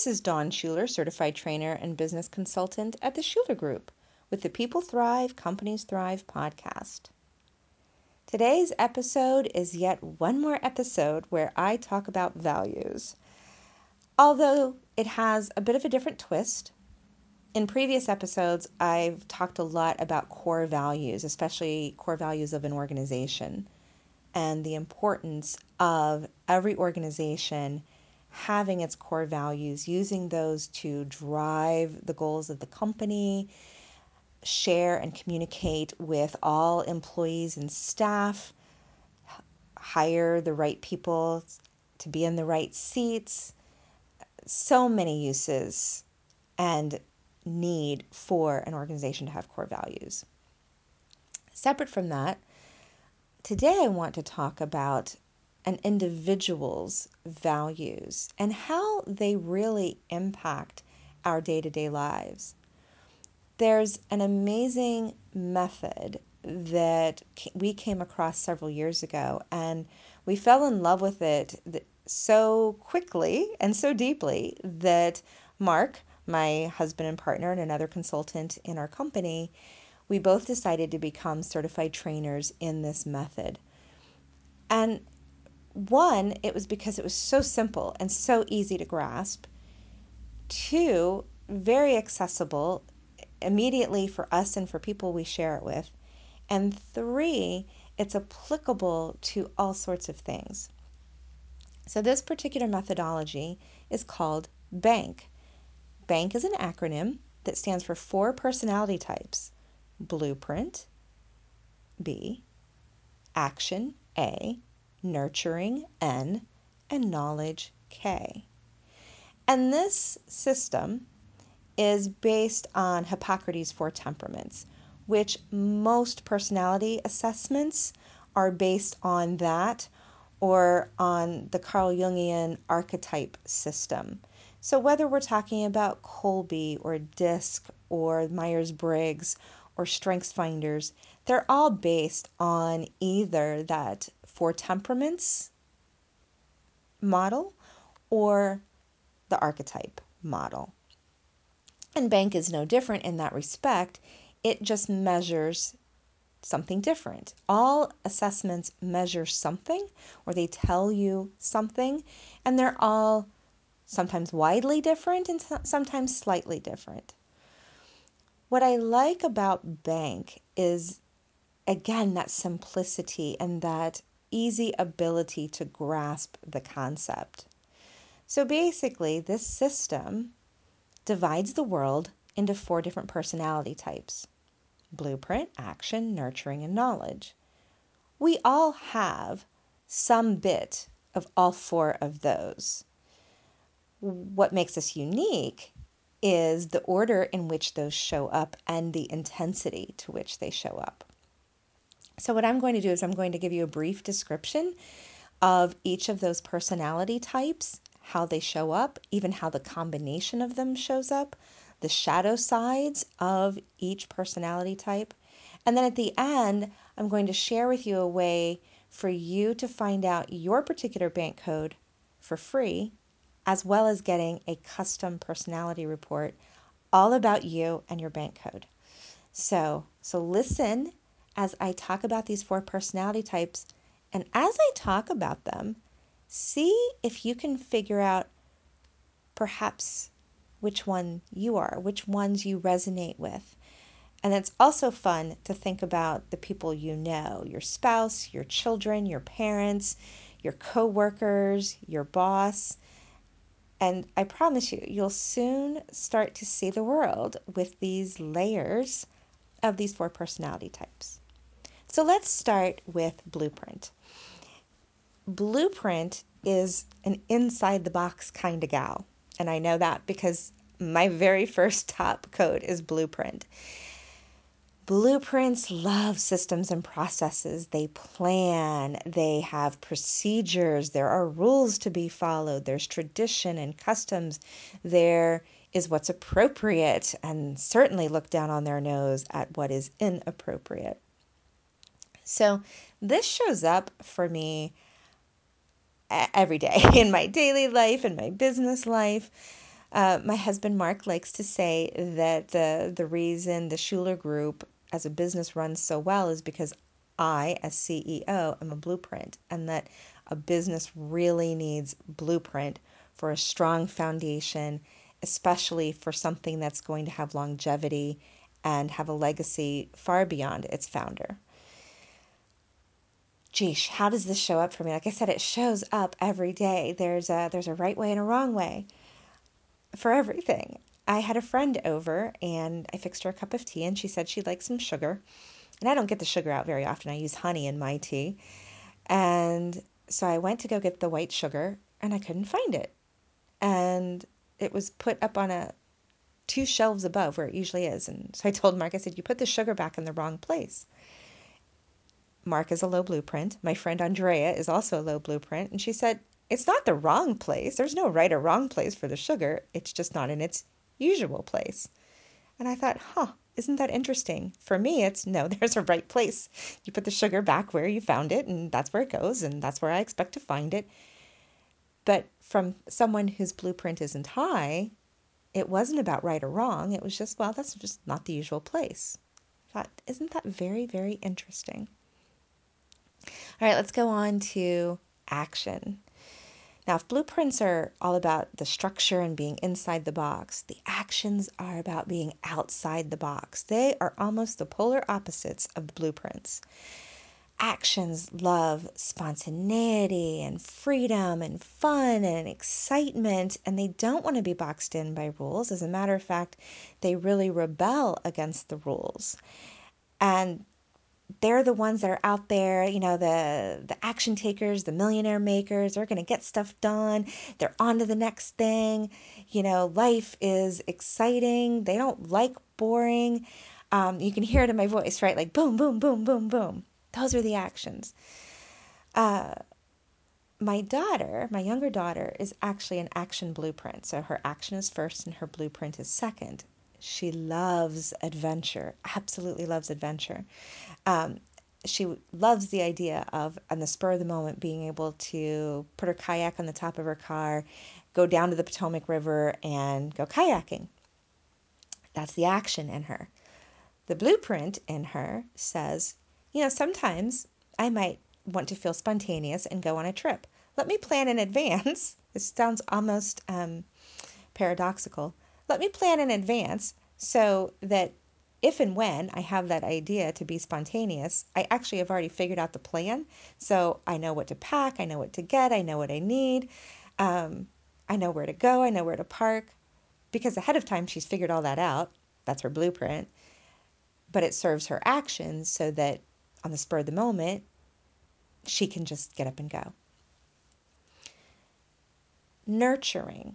This is Dawn Shuler, certified trainer and business consultant at the Shuler Group with the People Thrive, Companies Thrive podcast. Today's episode is yet one more episode where I talk about values. Although it has a bit of a different twist, in previous episodes, I've talked a lot about core values, especially core values of an organization, and the importance of every organization having its core values, using those to drive the goals of the company, share and communicate with all employees and staff, hire the right people to be in the right seats. So many uses and need for an organization to have core values. Separate from that, today I want to talk about an individual's values and how they really impact our day to day lives. There's an amazing method that we came across several years ago, and we fell in love with it so quickly and so deeply that Mark, my husband and partner, and another consultant in our company, we both decided to become certified trainers in this method. And one, it was because it was so simple and so easy to grasp. Two, very accessible immediately for us and for people we share it with. And three, it's applicable to all sorts of things. So, this particular methodology is called BANK. BANK is an acronym that stands for four personality types blueprint, B, action, A, nurturing, N, and knowledge, K. And this system is based on Hippocrates' four temperaments, which most personality assessments are based on that or on the Carl Jungian archetype system. So, whether we're talking about Kolbe or DISC or Myers Briggs or Strengths Finders, they're all based on either that four temperaments model or the archetype model. And Bank is no different in that respect. It just measures something different. All assessments measure something or they tell you something, and they're all sometimes widely different and sometimes slightly different. What I like about Bank is, again, that simplicity and that easy ability to grasp the concept. So basically, this system divides the world into four different personality types blueprint, action, nurturing, and knowledge. We all have some bit of all four of those what makes us unique is the order in which those show up and the intensity to which they show up. So, what I'm going to do is I'm going to give you a brief description of each of those personality types, how they show up, even how the combination of them shows up, the shadow sides of each personality type. And then at the end, I'm going to share with you a way for you to find out your particular bank code for free as well as getting a custom personality report all about you and your bank code. So, so listen as I talk about these four personality types and as I talk about them, see if you can figure out perhaps which one you are, which ones you resonate with. And it's also fun to think about the people you know, your spouse, your children, your parents, your coworkers, your boss, and I promise you, you'll soon start to see the world with these layers of these four personality types. So let's start with Blueprint. Blueprint is an inside the box kind of gal. And I know that because my very first top code is Blueprint. Blueprints love systems and processes. They plan, they have procedures, there are rules to be followed, there's tradition and customs, there is what's appropriate, and certainly look down on their nose at what is inappropriate. So, this shows up for me every day in my daily life, in my business life. Uh, my husband Mark likes to say that the the reason the Shuler Group as a business runs so well is because I, as CEO, am a blueprint, and that a business really needs blueprint for a strong foundation, especially for something that's going to have longevity and have a legacy far beyond its founder. Geesh, how does this show up for me? Like I said, it shows up every day. There's a there's a right way and a wrong way for everything. I had a friend over and I fixed her a cup of tea and she said she'd like some sugar. And I don't get the sugar out very often. I use honey in my tea. And so I went to go get the white sugar and I couldn't find it. And it was put up on a two shelves above where it usually is. And so I told Mark, I said, You put the sugar back in the wrong place. Mark is a low blueprint. My friend Andrea is also a low blueprint. And she said, It's not the wrong place. There's no right or wrong place for the sugar. It's just not in its usual place. And I thought, huh, isn't that interesting? For me, it's no, there's a right place. You put the sugar back where you found it, and that's where it goes, and that's where I expect to find it. But from someone whose blueprint isn't high, it wasn't about right or wrong. It was just, well, that's just not the usual place. I thought, isn't that very, very interesting? All right, let's go on to action. Now, if blueprints are all about the structure and being inside the box, the actions are about being outside the box. They are almost the polar opposites of blueprints. Actions love spontaneity and freedom and fun and excitement, and they don't want to be boxed in by rules. As a matter of fact, they really rebel against the rules. And they're the ones that are out there, you know, the the action takers, the millionaire makers, they're going to get stuff done. They're on to the next thing. You know, life is exciting. They don't like boring. Um, you can hear it in my voice, right? Like boom, boom, boom, boom, boom. Those are the actions. Uh, my daughter, my younger daughter, is actually an action blueprint. So her action is first and her blueprint is second. She loves adventure, absolutely loves adventure. Um, she loves the idea of, on the spur of the moment, being able to put her kayak on the top of her car, go down to the Potomac River, and go kayaking. That's the action in her. The blueprint in her says, you know, sometimes I might want to feel spontaneous and go on a trip. Let me plan in advance. This sounds almost um, paradoxical. Let me plan in advance so that if and when I have that idea to be spontaneous, I actually have already figured out the plan. So I know what to pack, I know what to get, I know what I need, um, I know where to go, I know where to park. Because ahead of time, she's figured all that out. That's her blueprint. But it serves her actions so that on the spur of the moment, she can just get up and go. Nurturing.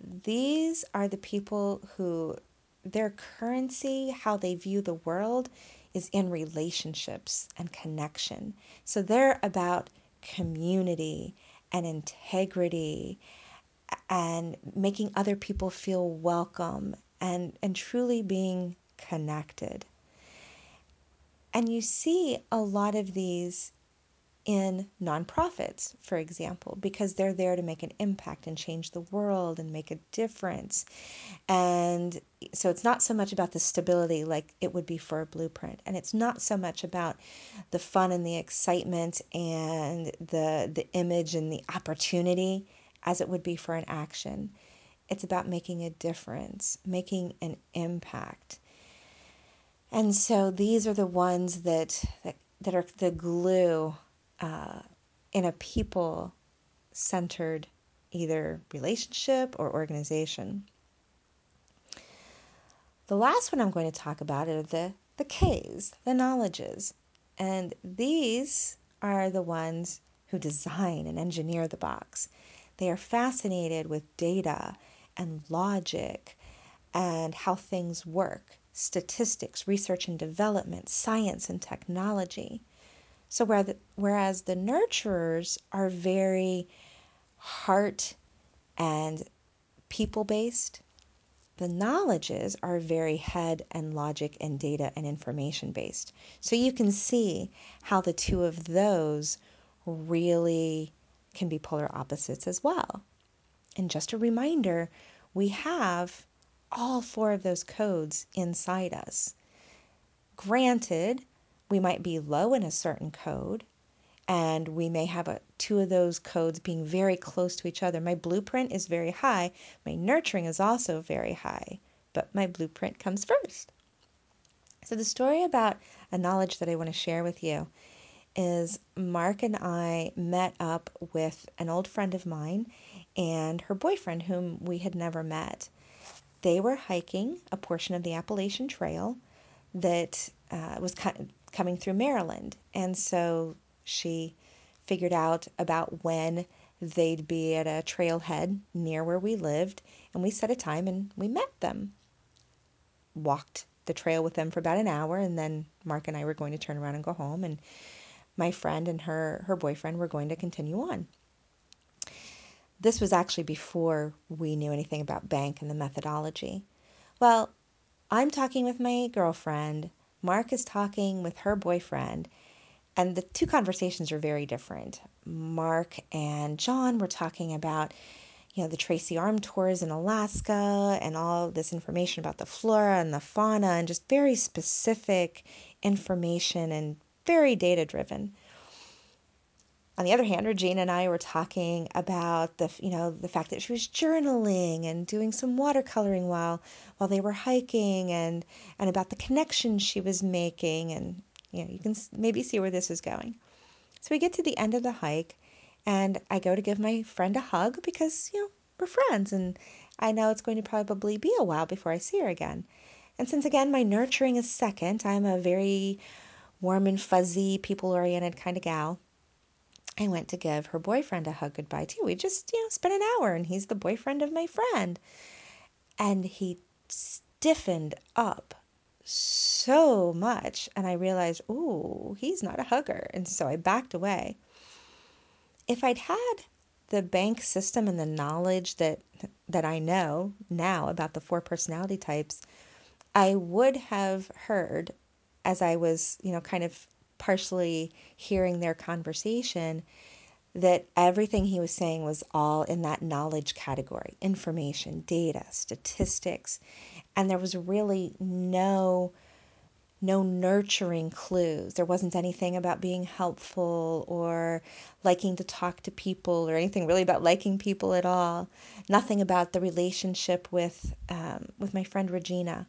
These are the people who their currency, how they view the world, is in relationships and connection. So they're about community and integrity and making other people feel welcome and, and truly being connected. And you see a lot of these in nonprofits, for example, because they're there to make an impact and change the world and make a difference. And so it's not so much about the stability like it would be for a blueprint. And it's not so much about the fun and the excitement and the the image and the opportunity as it would be for an action. It's about making a difference, making an impact. And so these are the ones that that, that are the glue uh, in a people centered either relationship or organization. The last one I'm going to talk about are the, the K's, the knowledges. And these are the ones who design and engineer the box. They are fascinated with data and logic and how things work, statistics, research and development, science and technology. So whereas the nurturers are very heart and people based, the knowledges are very head and logic and data and information based. So you can see how the two of those really can be polar opposites as well. And just a reminder we have all four of those codes inside us. Granted, we might be low in a certain code, and we may have a, two of those codes being very close to each other. My blueprint is very high, my nurturing is also very high, but my blueprint comes first. So, the story about a knowledge that I want to share with you is Mark and I met up with an old friend of mine and her boyfriend, whom we had never met. They were hiking a portion of the Appalachian Trail that uh, was coming through Maryland. And so she figured out about when they'd be at a trailhead near where we lived. And we set a time and we met them. Walked the trail with them for about an hour. And then Mark and I were going to turn around and go home. And my friend and her, her boyfriend were going to continue on. This was actually before we knew anything about bank and the methodology. Well, I'm talking with my girlfriend, Mark is talking with her boyfriend, and the two conversations are very different. Mark and John were talking about, you know, the Tracy Arm tours in Alaska and all this information about the flora and the fauna and just very specific information and very data driven. On the other hand, Regina and I were talking about the you know the fact that she was journaling and doing some watercoloring while while they were hiking and and about the connections she was making and you know you can maybe see where this is going. So we get to the end of the hike and I go to give my friend a hug because you know we're friends and I know it's going to probably be a while before I see her again. And since again my nurturing is second, I'm a very warm and fuzzy, people oriented kind of gal. I went to give her boyfriend a hug goodbye too. We just, you know, spent an hour and he's the boyfriend of my friend. And he stiffened up so much. And I realized, oh, he's not a hugger. And so I backed away. If I'd had the bank system and the knowledge that that I know now about the four personality types, I would have heard as I was, you know, kind of partially hearing their conversation that everything he was saying was all in that knowledge category information, data, statistics. And there was really no no nurturing clues. There wasn't anything about being helpful or liking to talk to people or anything really about liking people at all. Nothing about the relationship with um, with my friend Regina.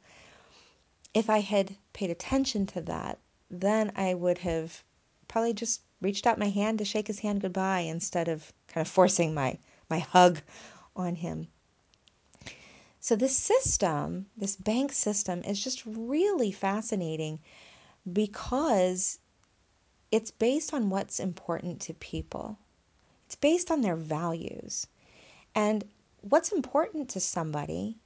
If I had paid attention to that, then I would have probably just reached out my hand to shake his hand goodbye instead of kind of forcing my, my hug on him. So, this system, this bank system, is just really fascinating because it's based on what's important to people. It's based on their values. And what's important to somebody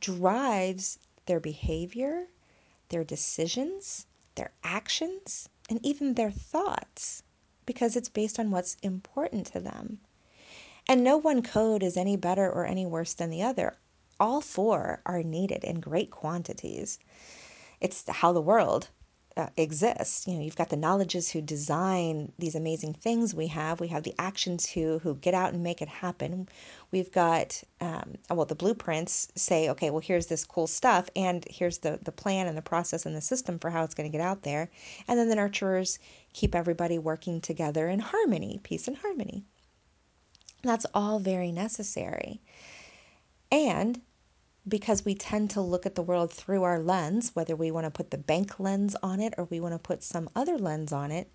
drives their behavior, their decisions, their actions, and even their thoughts because it's based on what's important to them. And no one code is any better or any worse than the other. All four are needed in great quantities. It's how the world uh, exists. You know, you've got the knowledges who design these amazing things we have. We have the actions who who get out and make it happen. We've got um, well, the blueprints say, okay, well, here's this cool stuff, and here's the the plan and the process and the system for how it's going to get out there. And then the nurturers keep everybody working together in harmony, peace and harmony. That's all very necessary. And because we tend to look at the world through our lens, whether we want to put the bank lens on it or we want to put some other lens on it,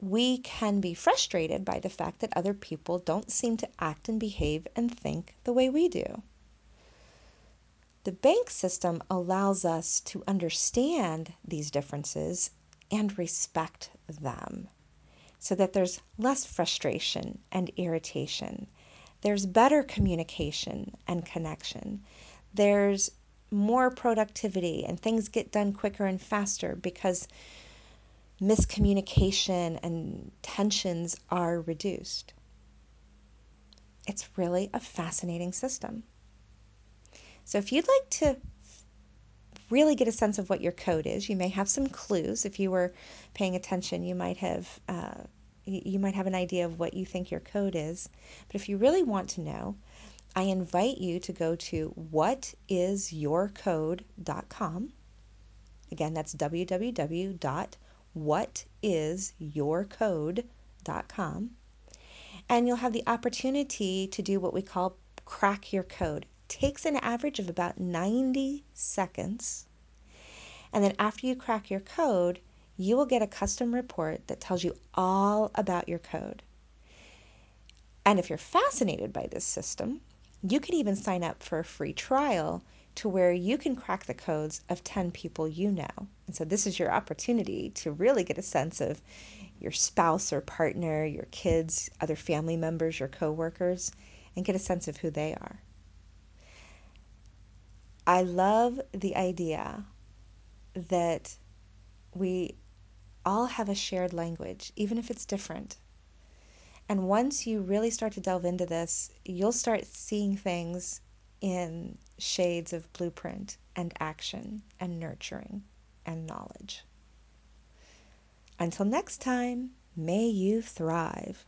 we can be frustrated by the fact that other people don't seem to act and behave and think the way we do. The bank system allows us to understand these differences and respect them so that there's less frustration and irritation there's better communication and connection. There's more productivity and things get done quicker and faster because miscommunication and tensions are reduced. It's really a fascinating system. So, if you'd like to really get a sense of what your code is, you may have some clues. If you were paying attention, you might have uh, you might have an idea of what you think your code is. But if you really want to know, I invite you to go to whatisyourcode.com. Again, that's www.whatisyourcode.com. And you'll have the opportunity to do what we call crack your code. Takes an average of about 90 seconds. And then after you crack your code, you will get a custom report that tells you all about your code. And if you're fascinated by this system, you can even sign up for a free trial to where you can crack the codes of 10 people you know. And so this is your opportunity to really get a sense of your spouse or partner, your kids, other family members, your coworkers, and get a sense of who they are. I love the idea that we all have a shared language, even if it's different. And once you really start to delve into this, you'll start seeing things in shades of blueprint and action and nurturing and knowledge. Until next time, may you thrive.